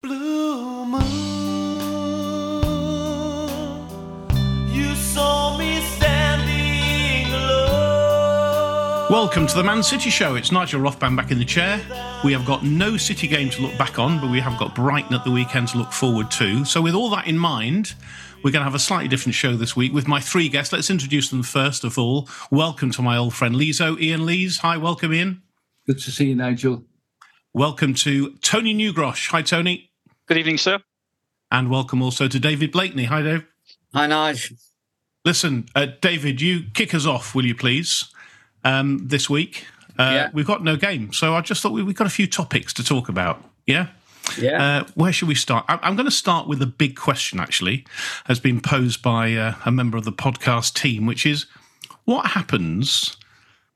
Blue moon, you saw me standing alone. Welcome to the Man City Show. It's Nigel Rothband back in the chair. We have got no City game to look back on, but we have got Brighton at the weekend to look forward to. So, with all that in mind, we're going to have a slightly different show this week with my three guests. Let's introduce them first of all. Welcome to my old friend Lizo, Ian Lees. Hi, welcome, Ian. Good to see you, Nigel. Welcome to Tony Newgrosh. Hi, Tony. Good evening, sir. And welcome also to David Blakeney. Hi, Dave. Hi, Nigel. Listen, uh, David, you kick us off, will you please, um, this week? Uh, Yeah. We've got no game, so I just thought we, we've got a few topics to talk about. Yeah? Yeah. Uh, where should we start? I- I'm going to start with a big question, actually, has been posed by uh, a member of the podcast team, which is what happens,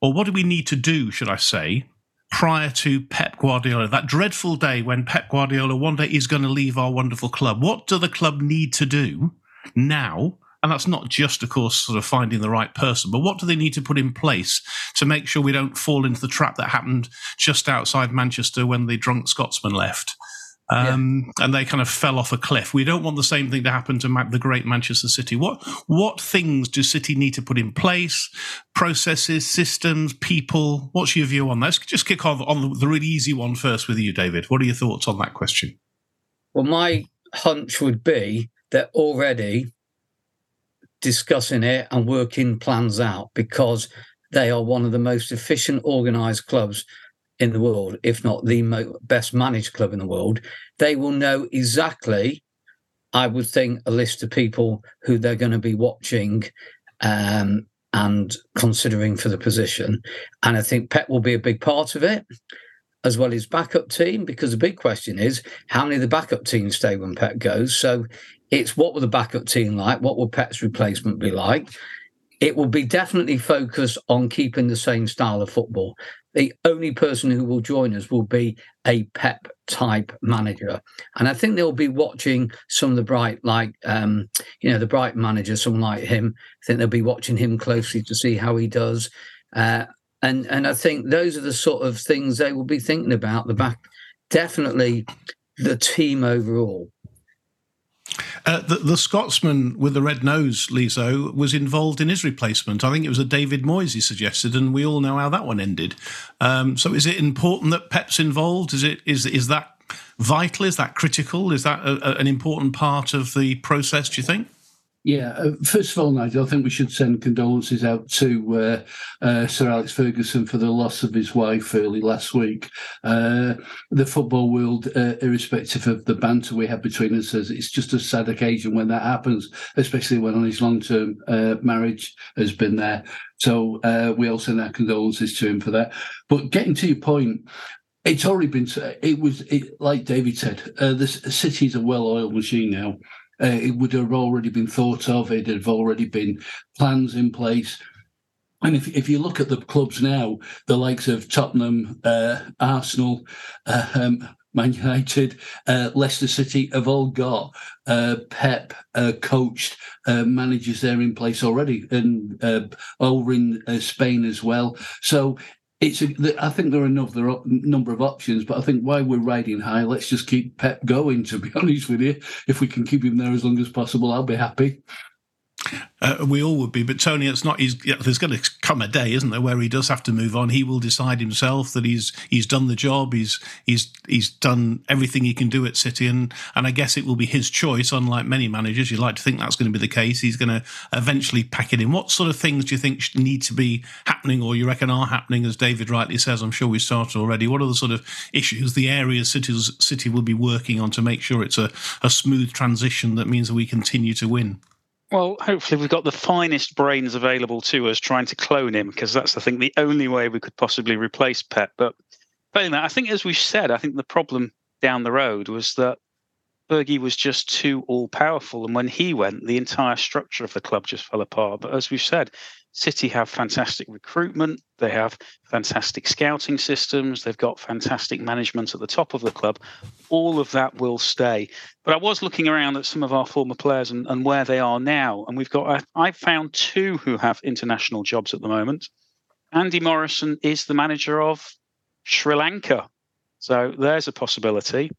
or what do we need to do, should I say, prior to Pep Guardiola, that dreadful day when Pep Guardiola one day is going to leave our wonderful club? What do the club need to do now? And that's not just, of course, sort of finding the right person, but what do they need to put in place to make sure we don't fall into the trap that happened just outside Manchester when the drunk Scotsman left? Um, And they kind of fell off a cliff. We don't want the same thing to happen to the great Manchester City. What what things do City need to put in place? Processes, systems, people. What's your view on this? Just kick off on the, the really easy one first with you, David. What are your thoughts on that question? Well, my hunch would be that already discussing it and working plans out because they are one of the most efficient, organized clubs in the world, if not the mo- best managed club in the world. They will know exactly, I would think, a list of people who they're going to be watching um, and considering for the position. And I think Pep will be a big part of it. As well as backup team, because the big question is how many of the backup teams stay when Pep goes. So it's what will the backup team like? What will Pep's replacement be like? It will be definitely focused on keeping the same style of football. The only person who will join us will be a Pep type manager, and I think they'll be watching some of the bright, like um, you know, the bright manager, someone like him. I think they'll be watching him closely to see how he does. Uh, and and I think those are the sort of things they will be thinking about. The back, definitely, the team overall. Uh, the, the Scotsman with the red nose, Lizo, was involved in his replacement. I think it was a David Moyes he suggested, and we all know how that one ended. Um, so, is it important that Pep's involved? Is it is is that vital? Is that critical? Is that a, a- an important part of the process? Do you think? Yeah, uh, first of all, Nigel, I think we should send condolences out to uh, uh, Sir Alex Ferguson for the loss of his wife early last week. Uh, the football world, uh, irrespective of the banter we have between us, says it's just a sad occasion when that happens, especially when on his long term uh, marriage has been there. So we all send our condolences to him for that. But getting to your point, it's already been. It was it, like David said. Uh, the city's a well-oiled machine now. Uh, it would have already been thought of. It have already been plans in place. And if if you look at the clubs now, the likes of Tottenham, uh, Arsenal, uh, um, Man United, uh, Leicester City have all got uh, Pep uh, coached uh, managers there in place already, and uh, over in uh, Spain as well. So it's a, I think there are another number of options, but I think while we're riding high, let's just keep Pep going. To be honest with you, if we can keep him there as long as possible, I'll be happy. Uh, we all would be, but Tony, it's not. There's going to come a day, isn't there, where he does have to move on. He will decide himself that he's he's done the job. He's he's he's done everything he can do at City, and and I guess it will be his choice. Unlike many managers, you'd like to think that's going to be the case. He's going to eventually pack it in. What sort of things do you think need to be happening, or you reckon are happening? As David rightly says, I'm sure we started already. What are the sort of issues, the areas City will be working on to make sure it's a, a smooth transition that means that we continue to win? Well, hopefully we've got the finest brains available to us trying to clone him because that's, I think, the only way we could possibly replace Pep. But failing that, I think, as we said, I think the problem down the road was that Fergie was just too all powerful. And when he went, the entire structure of the club just fell apart. But as we've said, City have fantastic recruitment, they have fantastic scouting systems, they've got fantastic management at the top of the club. All of that will stay. But I was looking around at some of our former players and, and where they are now. And we've got, I, I've found two who have international jobs at the moment. Andy Morrison is the manager of Sri Lanka. So there's a possibility.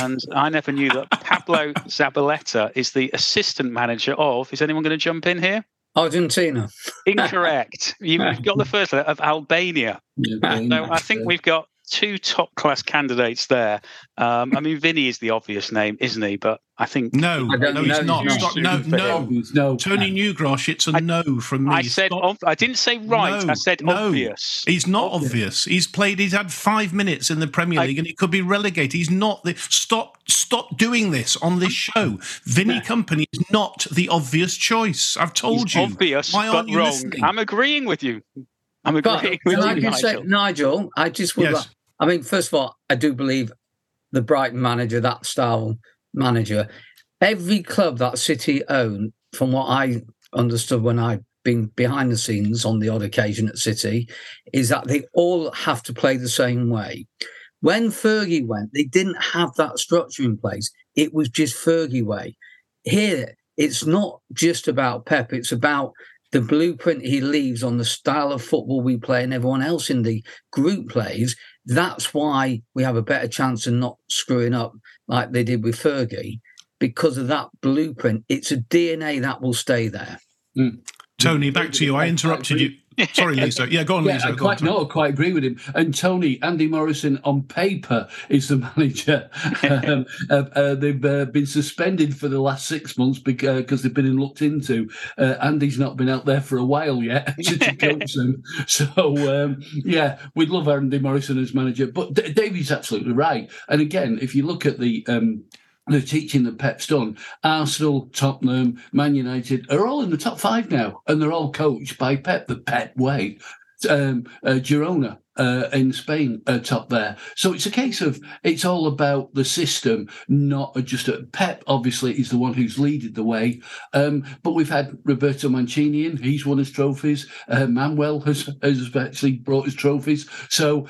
And I never knew that Pablo Zabaleta is the assistant manager of. Is anyone going to jump in here? Argentina. Incorrect. You've got the first letter of Albania. So I think we've got two top class candidates there. Um, I mean, Vinny is the obvious name, isn't he? But I think No, I no, he's know, not. he's Stop. No, no. no. Tony Newgrosh, it's a I- no from me. I said ob- I didn't say right. No, I said no. obvious. He's not obvious. He's played. He's had five minutes in the Premier I- League, and he could be relegated. He's not. The, stop. Stop doing this on this show. Vinny Kompany is not the obvious choice. I've told He's you. obvious, Why but aren't you wrong. listening? I'm agreeing with you. I'm But agreeing with can I you, just say, Nigel. Nigel, I just would Yes. like, I mean, first of all, I do believe the Brighton manager, that style manager, every club that City own, from what I understood when I've been behind the scenes on the odd occasion at City, is that they all have to play the same way. When Fergie went, they didn't have that structure in place. It was just Fergie way. Here, it's not just about Pep, it's about the blueprint he leaves on the style of football we play and everyone else in the group plays. That's why we have a better chance of not screwing up like they did with Fergie because of that blueprint. It's a DNA that will stay there. Mm. Tony, back to you. I interrupted you. Sorry, Lizo. Yeah, go on, Yeah, Lizo. I on, quite Tony. no, I quite agree with him. And Tony, Andy Morrison on paper is the manager. um, uh, uh, they've uh, been suspended for the last six months because they've been looked into. Uh, Andy's not been out there for a while yet to coach them. So um, yeah, we'd love Andy Morrison as manager. But D- Davey's absolutely right. And again, if you look at the um, the teaching that Pep's done, Arsenal, Tottenham, Man United are all in the top five now, and they're all coached by Pep, the Pep way. Um, uh, Girona uh, in Spain are top there. So it's a case of it's all about the system, not just a, Pep. Obviously, is the one who's leaded the way. Um, but we've had Roberto Mancini in; he's won his trophies. Uh, Manuel has has actually brought his trophies. So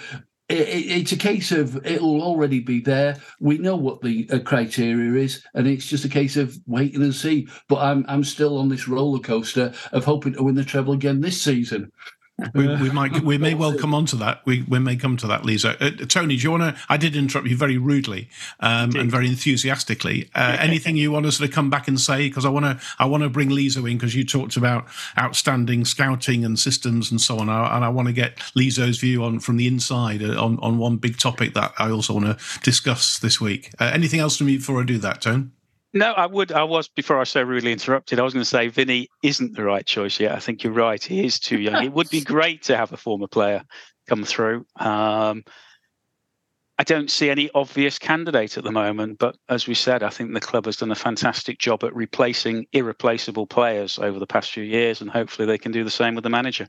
it, it- it's a case of it'll already be there. We know what the uh, criteria is, and it's just a case of waiting and see. But I'm I'm still on this roller coaster of hoping to win the treble again this season. We, we might, we may well come on to that. We, we may come to that, Lizo. Uh, Tony, do you want to? I did interrupt you very rudely um, and very enthusiastically. Uh, anything you want us to come back and say? Because I want to, I want to bring Lizo in because you talked about outstanding scouting and systems and so on, and I want to get Lizo's view on from the inside uh, on on one big topic that I also want to discuss this week. Uh, anything else from you before I do that, Tone? No, I would. I was before I so rudely interrupted. I was going to say Vinny isn't the right choice yet. I think you're right. He is too young. it would be great to have a former player come through. Um, I don't see any obvious candidate at the moment, but as we said, I think the club has done a fantastic job at replacing irreplaceable players over the past few years, and hopefully they can do the same with the manager.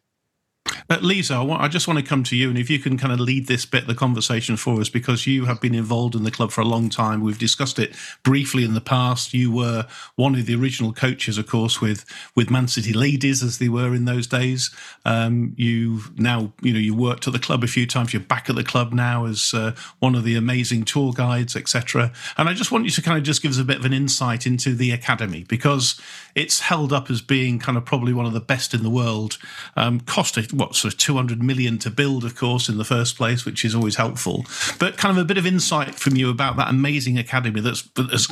Uh, Lizo, I, want, I just want to come to you, and if you can kind of lead this bit of the conversation for us, because you have been involved in the club for a long time. We've discussed it briefly in the past. You were one of the original coaches, of course, with with Man City Ladies, as they were in those days. Um, you now, you know, you worked at the club a few times. You're back at the club now as uh, one of the amazing tour guides, etc. And I just want you to kind of just give us a bit of an insight into the academy because it's held up as being kind of probably one of the best in the world. Um, costed what sort of 200 million to build, of course, in the first place, which is always helpful. But kind of a bit of insight from you about that amazing academy that's, that's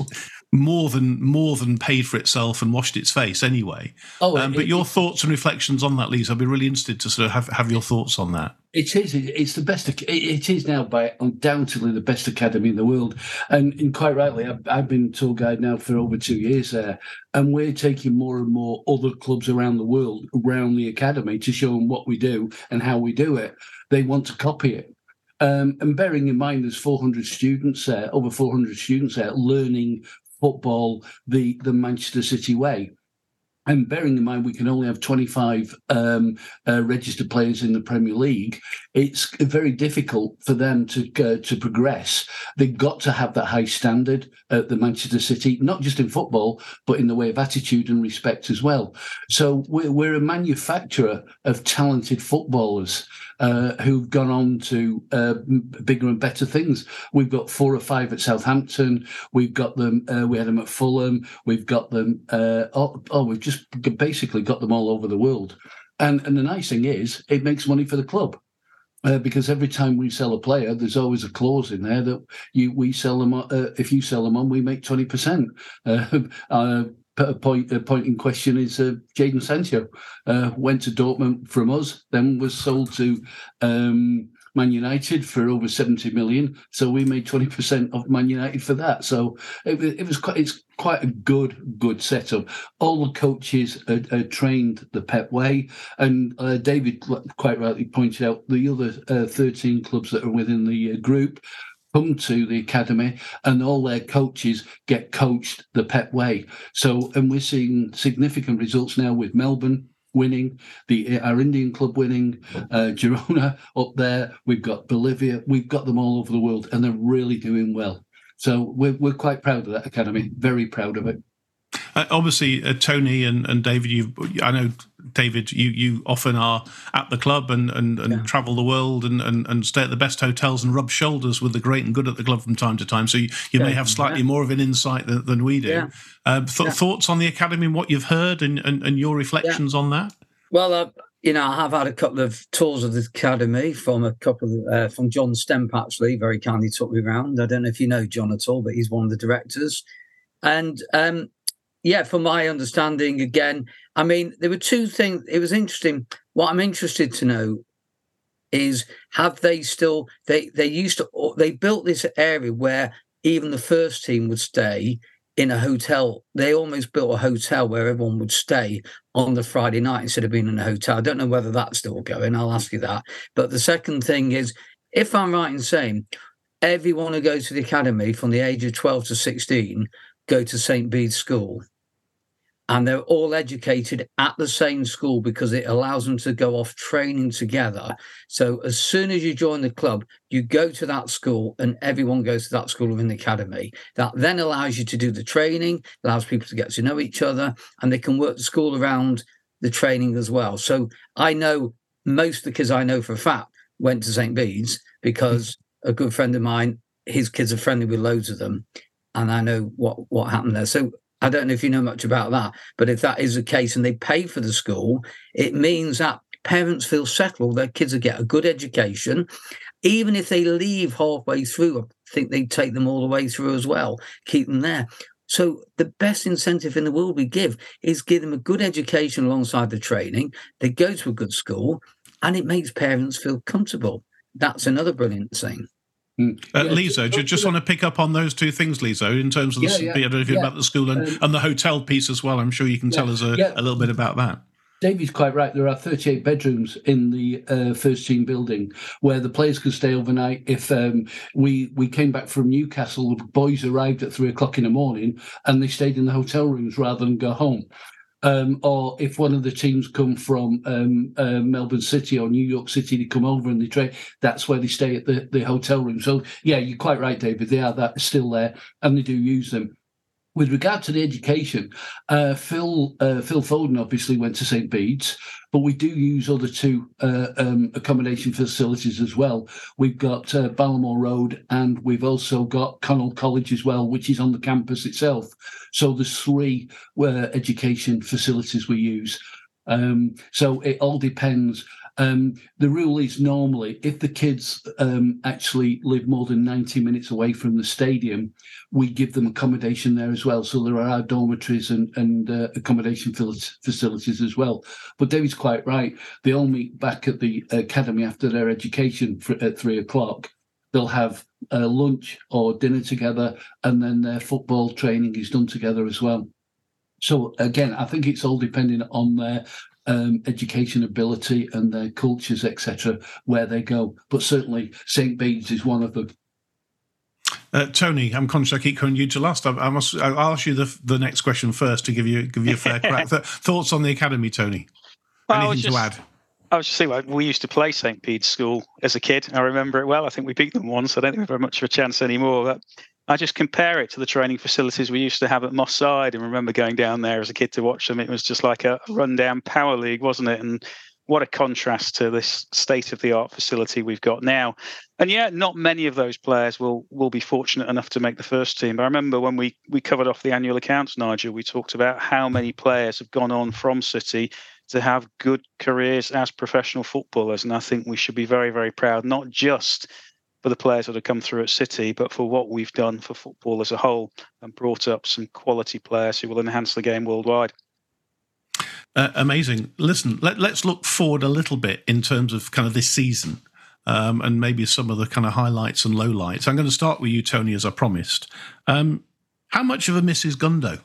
more than more than paid for itself and washed its face anyway. Oh, um, it- but your thoughts and reflections on that, Lizo, I'd be really interested to sort of have, have your thoughts on that. It is. It's the best. It is now by undoubtedly the best academy in the world, and, and quite rightly, I've, I've been tour guide now for over two years there, and we're taking more and more other clubs around the world around the academy to show them what we do and how we do it. They want to copy it. Um, and bearing in mind, there's 400 students there, over 400 students there, learning football the the Manchester City way. And bearing in mind we can only have 25 um, uh, registered players in the Premier League, it's very difficult for them to uh, to progress. They've got to have that high standard at the Manchester City, not just in football, but in the way of attitude and respect as well. So we're, we're a manufacturer of talented footballers uh, who've gone on to uh, bigger and better things. We've got four or five at Southampton. We've got them. Uh, we had them at Fulham. We've got them. Oh, oh, we've just basically got them all over the world. And and the nice thing is, it makes money for the club. Uh, because every time we sell a player, there's always a clause in there that you we sell them. Uh, if you sell them on, we make twenty percent. Uh, uh, a point, a point in question is uh, Jadon Sancho uh, went to Dortmund from us, then was sold to um, Man United for over 70 million. So we made 20% of Man United for that. So it, it was quite, it's quite a good, good setup. All the coaches are, are trained the Pep way. And uh, David quite rightly pointed out the other uh, 13 clubs that are within the uh, group come to the academy and all their coaches get coached the Pep way. So, and we're seeing significant results now with Melbourne winning, the our Indian club winning, uh, Girona up there. We've got Bolivia. We've got them all over the world, and they're really doing well. So we're we're quite proud of that academy. Very proud of it. Uh, obviously, uh, Tony and, and David, you I know David, you you often are at the club and and, and yeah. travel the world and, and, and stay at the best hotels and rub shoulders with the great and good at the club from time to time. So you, you yeah. may have slightly yeah. more of an insight than, than we do. Uh, th- thoughts on the academy and what you've heard and, and, and your reflections on that? Well, uh, you know, I have had a couple of tours of the academy from a couple of, uh, from John Stemp actually, very kindly took me around. I don't know if you know John at all, but he's one of the directors. And um, yeah, from my understanding, again, I mean, there were two things. It was interesting. What I'm interested to know is have they still they they used to they built this area where even the first team would stay in a hotel. They almost built a hotel where everyone would stay on the Friday night instead of being in a hotel. I don't know whether that's still going. I'll ask you that. But the second thing is, if I'm right in saying everyone who goes to the academy from the age of 12 to 16 go to St. Bede's School and they're all educated at the same school because it allows them to go off training together. So as soon as you join the club, you go to that school and everyone goes to that school within the academy. That then allows you to do the training, allows people to get to know each other, and they can work the school around the training as well. So I know most of the kids I know for a fact went to St. Bede's because a good friend of mine, his kids are friendly with loads of them. And I know what, what happened there. So I don't know if you know much about that, but if that is the case and they pay for the school, it means that parents feel settled, their kids will get a good education. Even if they leave halfway through, I think they take them all the way through as well, keep them there. So the best incentive in the world we give is give them a good education alongside the training. They go to a good school and it makes parents feel comfortable. That's another brilliant thing. Mm. Uh, yeah, Lizo, you just want to pick up on those two things, Lizo, in terms of the, yeah, yeah, yeah. about the school and, um, and the hotel piece as well? I'm sure you can tell us a, a, little bit about that. David's quite right. There are 38 bedrooms in the uh, first team building where the players could stay overnight. If um, we we came back from Newcastle, the boys arrived at three o'clock in the morning and they stayed in the hotel rooms rather than go home um, or if one of the teams come from um, uh, Melbourne City or New York City, they come over and they train. That's where they stay at the, the hotel room. So yeah, you're quite right, David. They are that still there, and they do use them. With regard to the education, uh, Phil uh, Phil Foden obviously went to St Bede's, but we do use other two uh, um, accommodation facilities as well. We've got uh, Ballamore Road, and we've also got Connell College as well, which is on the campus itself. So there's three uh, education facilities we use. Um, so it all depends. Um, the rule is normally if the kids um, actually live more than 90 minutes away from the stadium, we give them accommodation there as well. So there are dormitories and, and uh, accommodation facilities as well. But David's quite right. They all meet back at the academy after their education for, at three o'clock. They'll have uh, lunch or dinner together, and then their football training is done together as well. So again, I think it's all depending on their um, education ability and their cultures, etc., where they go. But certainly, St. Bede's is one of them. Uh, Tony, I'm conscious I keep calling you to last. I, I must. I'll ask you the the next question first to give you give you a fair crack. Th- thoughts on the academy, Tony? Well, Anything was to add? I was just saying, like, we used to play St. Bede's School as a kid. I remember it well. I think we beat them once. I don't think we have very much of a chance anymore. But I just compare it to the training facilities we used to have at Moss Side and remember going down there as a kid to watch them. It was just like a rundown power league, wasn't it? And what a contrast to this state of the art facility we've got now. And yeah, not many of those players will will be fortunate enough to make the first team. But I remember when we we covered off the annual accounts, Nigel, we talked about how many players have gone on from City to have good careers as professional footballers. And I think we should be very, very proud, not just for the players that have come through at City, but for what we've done for football as a whole and brought up some quality players who will enhance the game worldwide. Uh, amazing. Listen, let, let's look forward a little bit in terms of kind of this season. Um, and maybe some of the kind of highlights and lowlights. I'm going to start with you, Tony, as I promised. Um, how much of a miss is Gundo?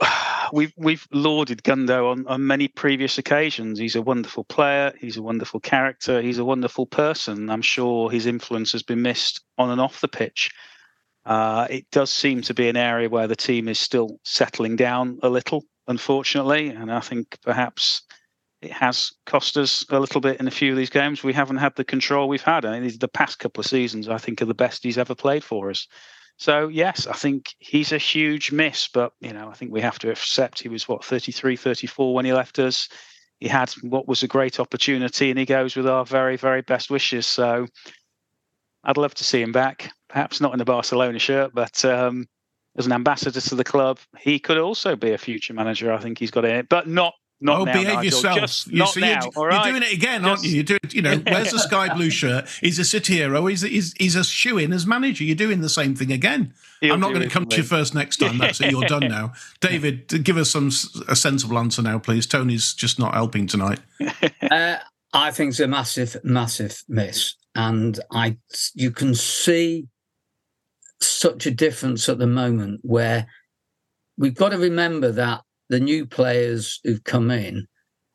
we've we've lauded Gundo on, on many previous occasions. He's a wonderful player. He's a wonderful character. He's a wonderful person. I'm sure his influence has been missed on and off the pitch. Uh, it does seem to be an area where the team is still settling down a little, unfortunately, and I think perhaps it has cost us a little bit in a few of these games. We haven't had the control we've had. I mean, the past couple of seasons, I think, are the best he's ever played for us. So yes, I think he's a huge miss, but you know, I think we have to accept he was what 33, 34 when he left us. He had what was a great opportunity and he goes with our very, very best wishes. So I'd love to see him back, perhaps not in a Barcelona shirt, but um, as an ambassador to the club, he could also be a future manager. I think he's got it, but not not oh, now, behave Nigel. yourself. Just you, not so now. you're, all you're right? doing it again, aren't you? You're doing, you know, where's the sky blue shirt? He's a city hero. He's, he's, he's a shoe in as manager. You're doing the same thing again. He'll I'm not going to come to you first next time. That's it. You're done now. David, give us some s- a sensible answer now, please. Tony's just not helping tonight. Uh, I think it's a massive, massive miss, and I you can see such a difference at the moment where we've got to remember that the new players who've come in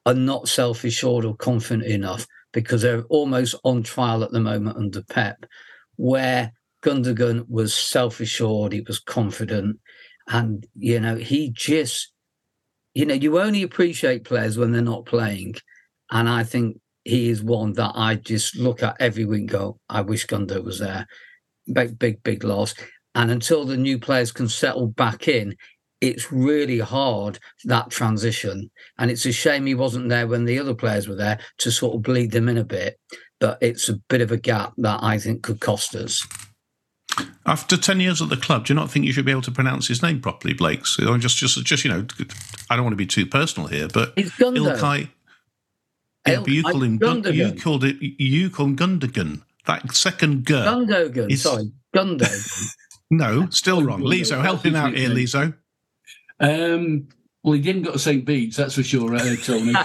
are not self-assured or confident enough because they're almost on trial at the moment under Pep, where Gundogan was self-assured, he was confident, and you know he just, you know, you only appreciate players when they're not playing. And I think he is one that I just look at every week and go, I wish Gundo was there. Big, big, big loss. And until the new players can settle back in, it's really hard that transition. And it's a shame he wasn't there when the other players were there to sort of bleed them in a bit. But it's a bit of a gap that I think could cost us. After 10 years at the club, do you not think you should be able to pronounce his name properly, Blake? So just, just, just, you know, I don't want to be too personal here, but It's Gundo. Ilkay. Yeah, Il- but you call him Gun- you Gundogan. called it you call him Gundogan. That second G. Gundogan, It's- sorry, Gundogan. No, still wrong. Lizo, help him out here, Lizo. Um, well, he didn't go to St. Bede's, that's for sure, uh, Tony.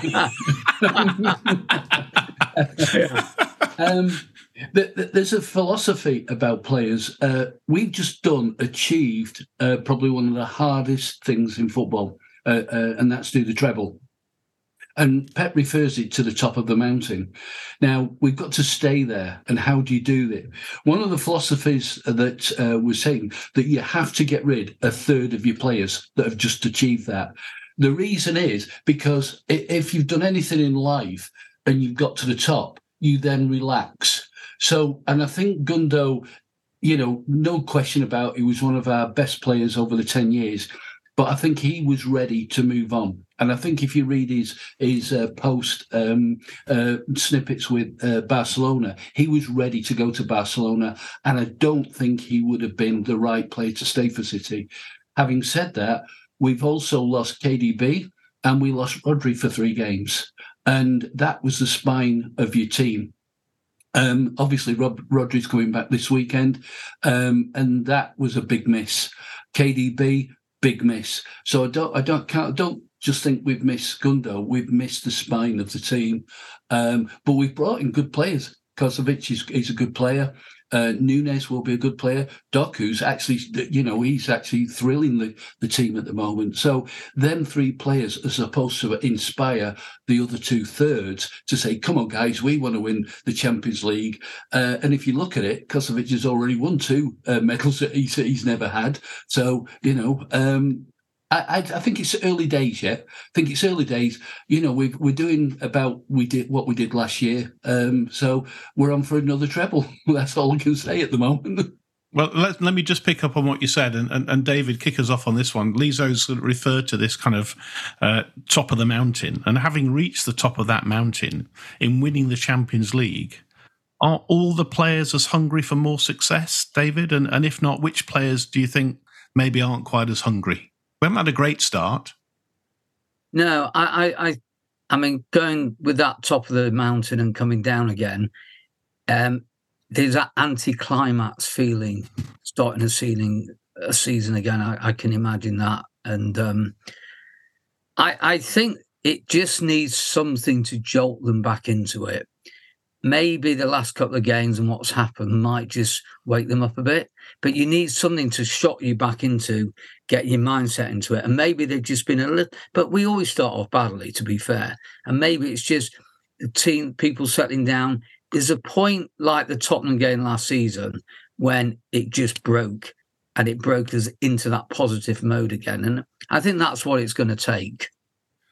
um, th- th- there's a philosophy about players. Uh, we've just done, achieved uh, probably one of the hardest things in football, uh, uh, and that's do the treble. And Pep refers it to the top of the mountain. Now, we've got to stay there. And how do you do that? One of the philosophies that uh, was saying that you have to get rid a third of your players that have just achieved that. The reason is because if you've done anything in life and you've got to the top, you then relax. So, and I think Gundo, you know, no question about, he was one of our best players over the 10 years. But I think he was ready to move on, and I think if you read his his uh, post um, uh, snippets with uh, Barcelona, he was ready to go to Barcelona, and I don't think he would have been the right player to stay for City. Having said that, we've also lost KDB and we lost Rodri for three games, and that was the spine of your team. Um, obviously, Rob, Rodri's coming back this weekend, um, and that was a big miss. KDB, big miss. So I don't, I don't, can't, don't just think we've missed Gundo. We've missed the spine of the team, um, but we've brought in good players. Kovacic is, is a good player. Uh, Nunes will be a good player. Doku's actually, you know, he's actually thrilling the, the team at the moment. So them three players are supposed to inspire the other two thirds to say, "Come on, guys, we want to win the Champions League." Uh, and if you look at it, Kovacic has already won two uh, medals that he's, he's never had. So you know. Um, I, I, think it's early days yet. I think it's early days. You know, we, we're doing about we did what we did last year. Um, so we're on for another treble. That's all I can say at the moment. Well, let, let me just pick up on what you said, and, and, and David, kick us off on this one. Lizo's referred to this kind of uh, top of the mountain, and having reached the top of that mountain in winning the Champions League, are all the players as hungry for more success, David? And, and if not, which players do you think maybe aren't quite as hungry? We haven't had a great start. No, I, I, I, I mean, going with that top of the mountain and coming down again, um, there's that anti-climax feeling starting a season, a season again. I, I can imagine that, and um, I, I think it just needs something to jolt them back into it maybe the last couple of games and what's happened might just wake them up a bit. But you need something to shock you back into, get your mindset into it. And maybe they've just been a little, but we always start off badly, to be fair. And maybe it's just the team, people settling down. There's a point like the Tottenham game last season when it just broke and it broke us into that positive mode again. And I think that's what it's going to take.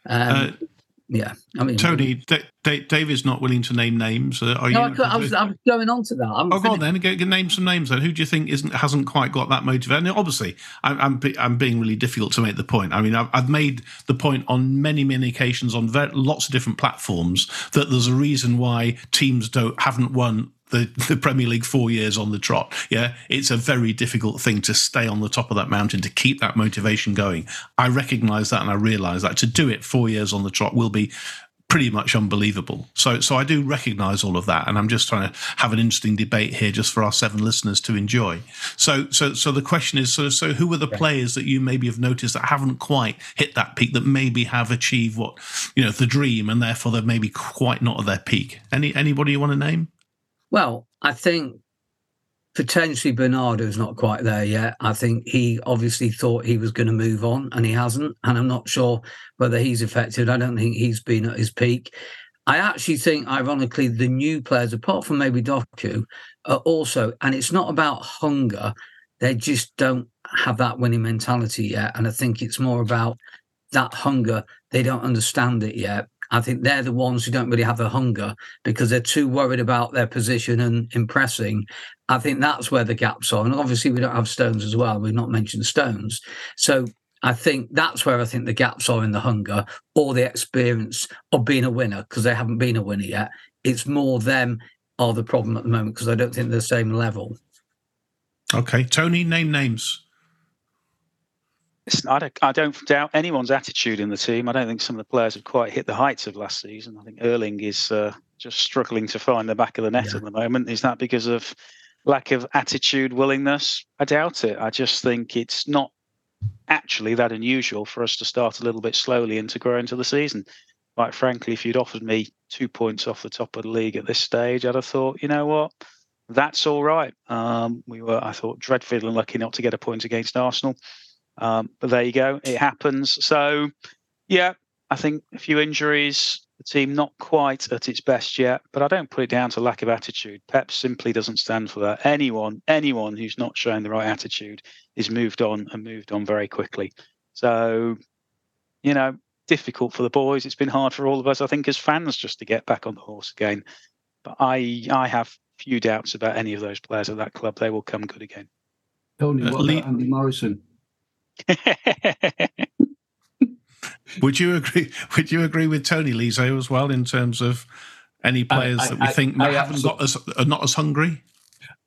Um, uh, yeah, I mean, Tony, D- D- David's not willing to name names. Uh, are no, you? I, I, was, I was going on to that. I'm oh, go on then. Get, name some names then. Who do you think isn't hasn't quite got that motivation? Obviously, I'm, I'm, I'm being really difficult to make the point. I mean, I've, I've made the point on many many occasions on very, lots of different platforms that there's a reason why teams don't haven't won the, the Premier League four years on the trot. Yeah, it's a very difficult thing to stay on the top of that mountain to keep that motivation going. I recognise that and I realise that to do it four years on the trot will be pretty much unbelievable. So, so I do recognise all of that, and I'm just trying to have an interesting debate here, just for our seven listeners to enjoy. So, so, so the question is, so, so who are the players that you maybe have noticed that haven't quite hit that peak, that maybe have achieved what you know the dream, and therefore they're maybe quite not at their peak? Any anybody you want to name? Well, I think potentially Bernardo's not quite there yet. I think he obviously thought he was going to move on and he hasn't. And I'm not sure whether he's affected. I don't think he's been at his peak. I actually think, ironically, the new players, apart from maybe Doku, are also, and it's not about hunger, they just don't have that winning mentality yet. And I think it's more about that hunger. They don't understand it yet. I think they're the ones who don't really have the hunger because they're too worried about their position and impressing. I think that's where the gaps are. And obviously, we don't have Stones as well. We've not mentioned Stones. So I think that's where I think the gaps are in the hunger or the experience of being a winner because they haven't been a winner yet. It's more them are the problem at the moment because I don't think they're the same level. Okay. Tony, name names. I don't, I don't doubt anyone's attitude in the team. I don't think some of the players have quite hit the heights of last season. I think Erling is uh, just struggling to find the back of the net yeah. at the moment. Is that because of lack of attitude, willingness? I doubt it. I just think it's not actually that unusual for us to start a little bit slowly and to grow into the season. Quite frankly, if you'd offered me two points off the top of the league at this stage, I'd have thought, you know what, that's all right. Um, we were, I thought, dreadfully unlucky not to get a point against Arsenal. Um, but there you go, it happens. So, yeah, I think a few injuries, the team not quite at its best yet, but I don't put it down to lack of attitude. Pep simply doesn't stand for that. Anyone, anyone who's not showing the right attitude is moved on and moved on very quickly. So, you know, difficult for the boys. It's been hard for all of us, I think, as fans, just to get back on the horse again. But I, I have few doubts about any of those players at that club. They will come good again. Tony, what about Andy Morrison? would you agree? Would you agree with Tony Lizo as well in terms of any players I, I, that we think I, haven't got as are not as hungry?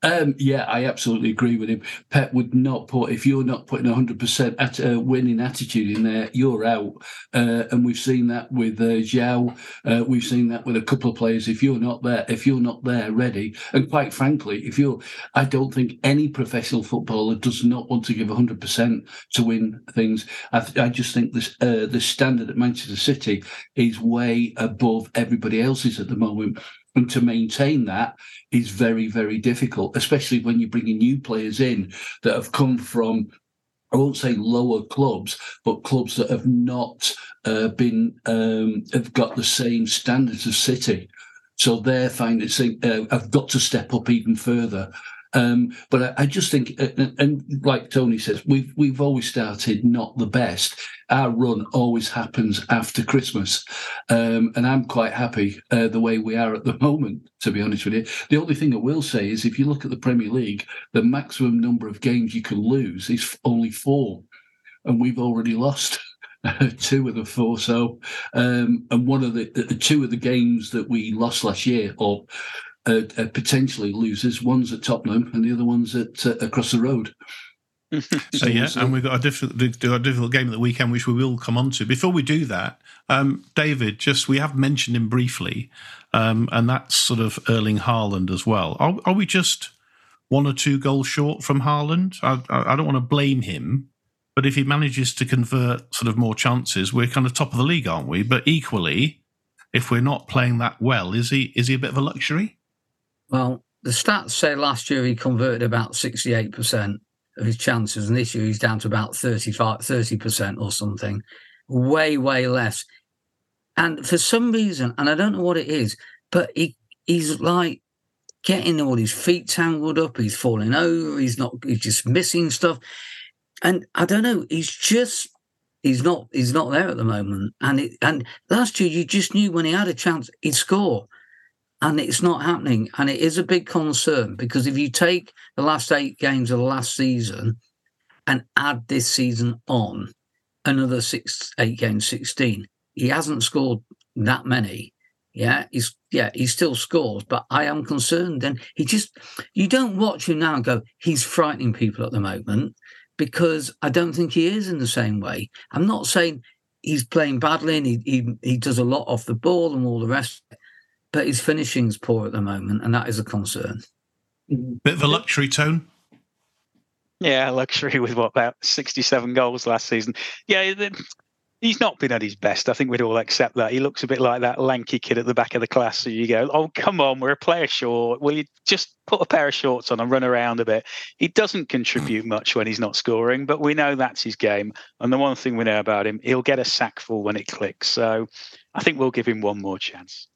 Um, yeah, I absolutely agree with him. Pep would not put if you're not putting 100% at a winning attitude in there, you're out. Uh, and we've seen that with uh, João. Uh, we've seen that with a couple of players. If you're not there, if you're not there ready, and quite frankly, if you're, I don't think any professional footballer does not want to give 100% to win things. I, I just think this uh, the standard at Manchester City is way above everybody else's at the moment. And to maintain that is very, very difficult, especially when you're bringing new players in that have come from I won't say lower clubs, but clubs that have not uh, been um, have got the same standards as City. So they're finding uh, I've got to step up even further. Um, but I, I, just think, uh, and, and, like Tony says, we've we've always started not the best. Our run always happens after Christmas, um, and I'm quite happy uh, the way we are at the moment. To be honest with you, the only thing I will say is, if you look at the Premier League, the maximum number of games you can lose is only four, and we've already lost. two of the four. So, um, and one of the, two of the games that we lost last year, or uh, uh, potentially loses. One's at Tottenham, and the other one's at uh, across the road. so yeah, and we've got a difficult, a difficult game at the weekend, which we will come on to. Before we do that, um, David, just we have mentioned him briefly, um, and that's sort of Erling Haaland as well. Are, are, we just one or two goals short from Haaland? I, I, I don't want to blame him, but if he manages to convert sort of more chances, we're kind of top of the league, aren't we? But equally, if we're not playing that well, is he is he a bit of a luxury? Well, the stats say last year he converted about 68% of his chances, and this year he's down to about 35, 30% or something. Way, way less. And for some reason, and I don't know what it is, but he he's like getting all his feet tangled up, he's falling over, he's not he's just missing stuff. And I don't know, he's just he's not he's not there at the moment. And it and last year you just knew when he had a chance he'd score and it's not happening. And it is a big concern because if you take the last eight games of the last season and add this season on another six, eight games, 16, he hasn't scored that many. Yeah, he's yeah, he still scores, but I am concerned. And he just you don't watch him now and go, he's frightening people at the moment, because I don't think he is in the same way. I'm not saying he's playing badly and he he, he does a lot off the ball and all the rest but his finishing's poor at the moment, and that is a concern. Mm-hmm. Bit of a luxury tone. Yeah, luxury with what about sixty-seven goals last season. Yeah, he's not been at his best. I think we'd all accept that. He looks a bit like that lanky kid at the back of the class. So you go, "Oh, come on, we're a player short. Will you just put a pair of shorts on and run around a bit?" He doesn't contribute mm. much when he's not scoring, but we know that's his game. And the one thing we know about him, he'll get a sackful when it clicks. So I think we'll give him one more chance.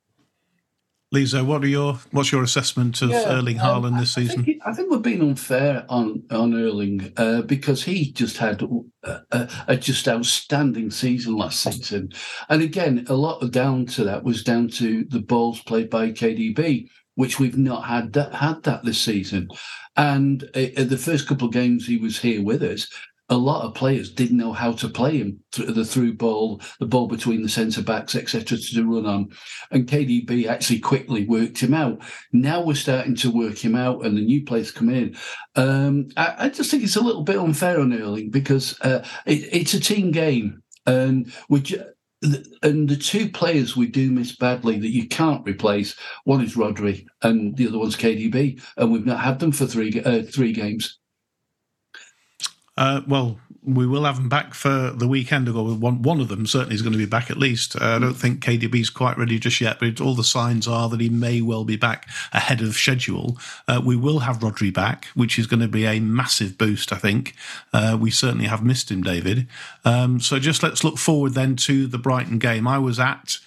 Lizo, what are your what's your assessment of yeah, Erling Haaland um, this season? I think, I think, we're being unfair on on Erling uh, because he just had a, a, a, just outstanding season last season, and again, a lot of down to that was down to the balls played by KDB, which we've not had that had that this season. And uh, the first couple of games he was here with us, a lot of players didn't know how to play him the through ball, the ball between the centre backs, etc., to run on. And KDB actually quickly worked him out. Now we're starting to work him out, and the new players come in. Um, I, I, just think it's a little bit unfair on Erling because uh, it, it's a team game, and we. and the two players we do miss badly that you can't replace, one is Rodri and the other one's KDB, and we've not had them for three uh, three games. Uh, well, we will have them back for the weekend. Or one one of them certainly is going to be back at least. Uh, I don't think KDB is quite ready just yet, but all the signs are that he may well be back ahead of schedule. Uh, we will have Rodri back, which is going to be a massive boost. I think uh, we certainly have missed him, David. Um, so just let's look forward then to the Brighton game. I was at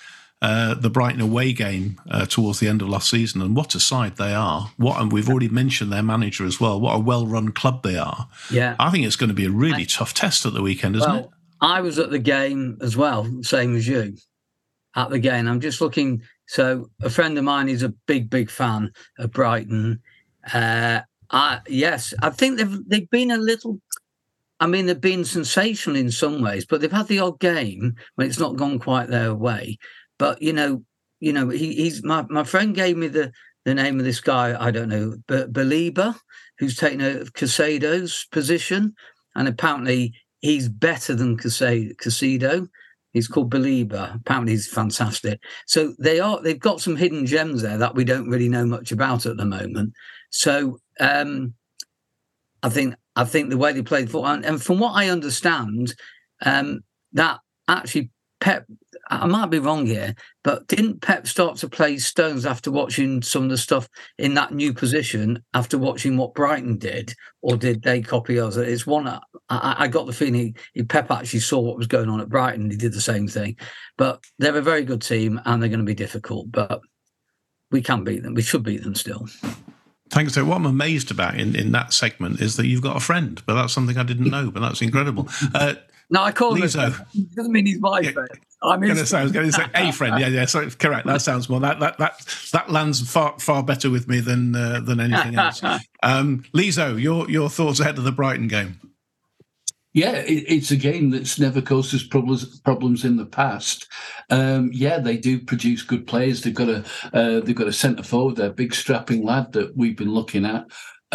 uh, the Brighton away game uh, towards the end of last season, and what a side they are! What and we've already mentioned their manager as well. What a well-run club they are. Yeah, I think it's going to be a really I, tough test at the weekend, isn't well, it? I was at the game as well, same as you. At the game, I'm just looking. So a friend of mine is a big, big fan of Brighton. Uh, I, yes, I think they've they've been a little. I mean, they've been sensational in some ways, but they've had the odd game when it's not gone quite their way. But you know, you know, he, he's my my friend gave me the the name of this guy. I don't know, but Baleba, who's taken a Caicedo's position, and apparently he's better than Caicedo. He's called Baleba. Apparently, he's fantastic. So they are. They've got some hidden gems there that we don't really know much about at the moment. So um, I think I think the way they played football, and, and from what I understand, um, that actually Pep I might be wrong here, but didn't Pep start to play Stones after watching some of the stuff in that new position after watching what Brighton did, or did they copy us? It's one. I, I got the feeling he, Pep actually saw what was going on at Brighton. He did the same thing, but they're a very good team and they're going to be difficult. But we can beat them. We should beat them still. Thanks. So what I'm amazed about in, in that segment is that you've got a friend, but that's something I didn't know. But that's incredible. Uh, no, I call him Lizo. him. Doesn't mean he's my Yeah. friend. I'm going his to say, I was going to say a friend. Yeah, yeah. So correct. That sounds more. That that that that lands far far better with me than uh, than anything else. Um, Lizo, your your thoughts ahead of the Brighton game? Yeah, it, it's a game that's never caused us problems problems in the past. Um, yeah, they do produce good players. They've got a uh, they've got a centre forward, there, a big strapping lad that we've been looking at.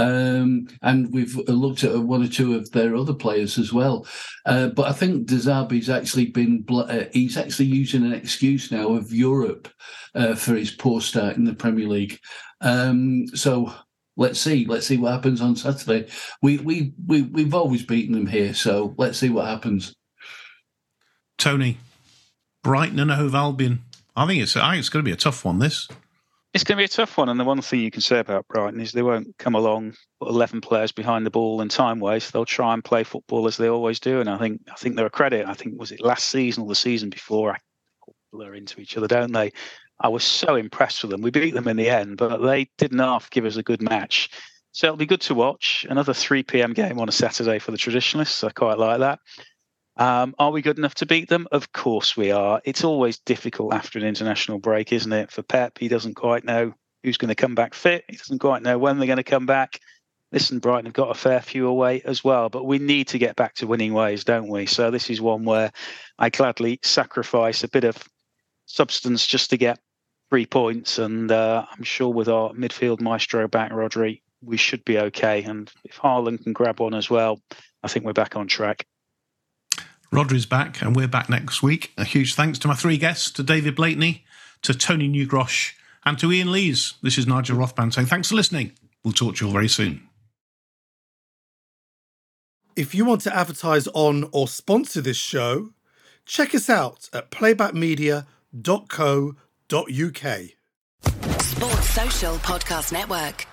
Um, and we've looked at one or two of their other players as well. Uh, but I think De Zerbi's actually been uh, he's actually using an excuse now of Europe uh, for his poor start in the Premier League. Um, so let's see, let's see what happens on Saturday. We we we we've always beaten them here, so let's see what happens. Tony, Brighton and Hove Albion. I think it's I think it's going to be a tough one. This. It's going to be a tough one, and the one thing you can say about Brighton is they won't come along, eleven players behind the ball and time waste. They'll try and play football as they always do, and I think I think they're a credit. I think was it last season or the season before? I blur into each other, don't they? I was so impressed with them. We beat them in the end, but they didn't half give us a good match. So it'll be good to watch. Another 3 p.m. game on a Saturday for the traditionalists. I quite like that. Um, are we good enough to beat them? Of course we are. It's always difficult after an international break, isn't it? For Pep, he doesn't quite know who's going to come back fit. He doesn't quite know when they're going to come back. Listen, Brighton have got a fair few away as well, but we need to get back to winning ways, don't we? So this is one where I gladly sacrifice a bit of substance just to get three points. And uh, I'm sure with our midfield maestro back, Rodri, we should be okay. And if Haaland can grab one as well, I think we're back on track. Rodri's back, and we're back next week. A huge thanks to my three guests, to David Blakeney, to Tony Newgrosh, and to Ian Lees. This is Nigel Rothband saying thanks for listening. We'll talk to you all very soon. If you want to advertise on or sponsor this show, check us out at playbackmedia.co.uk. Sports Social Podcast Network.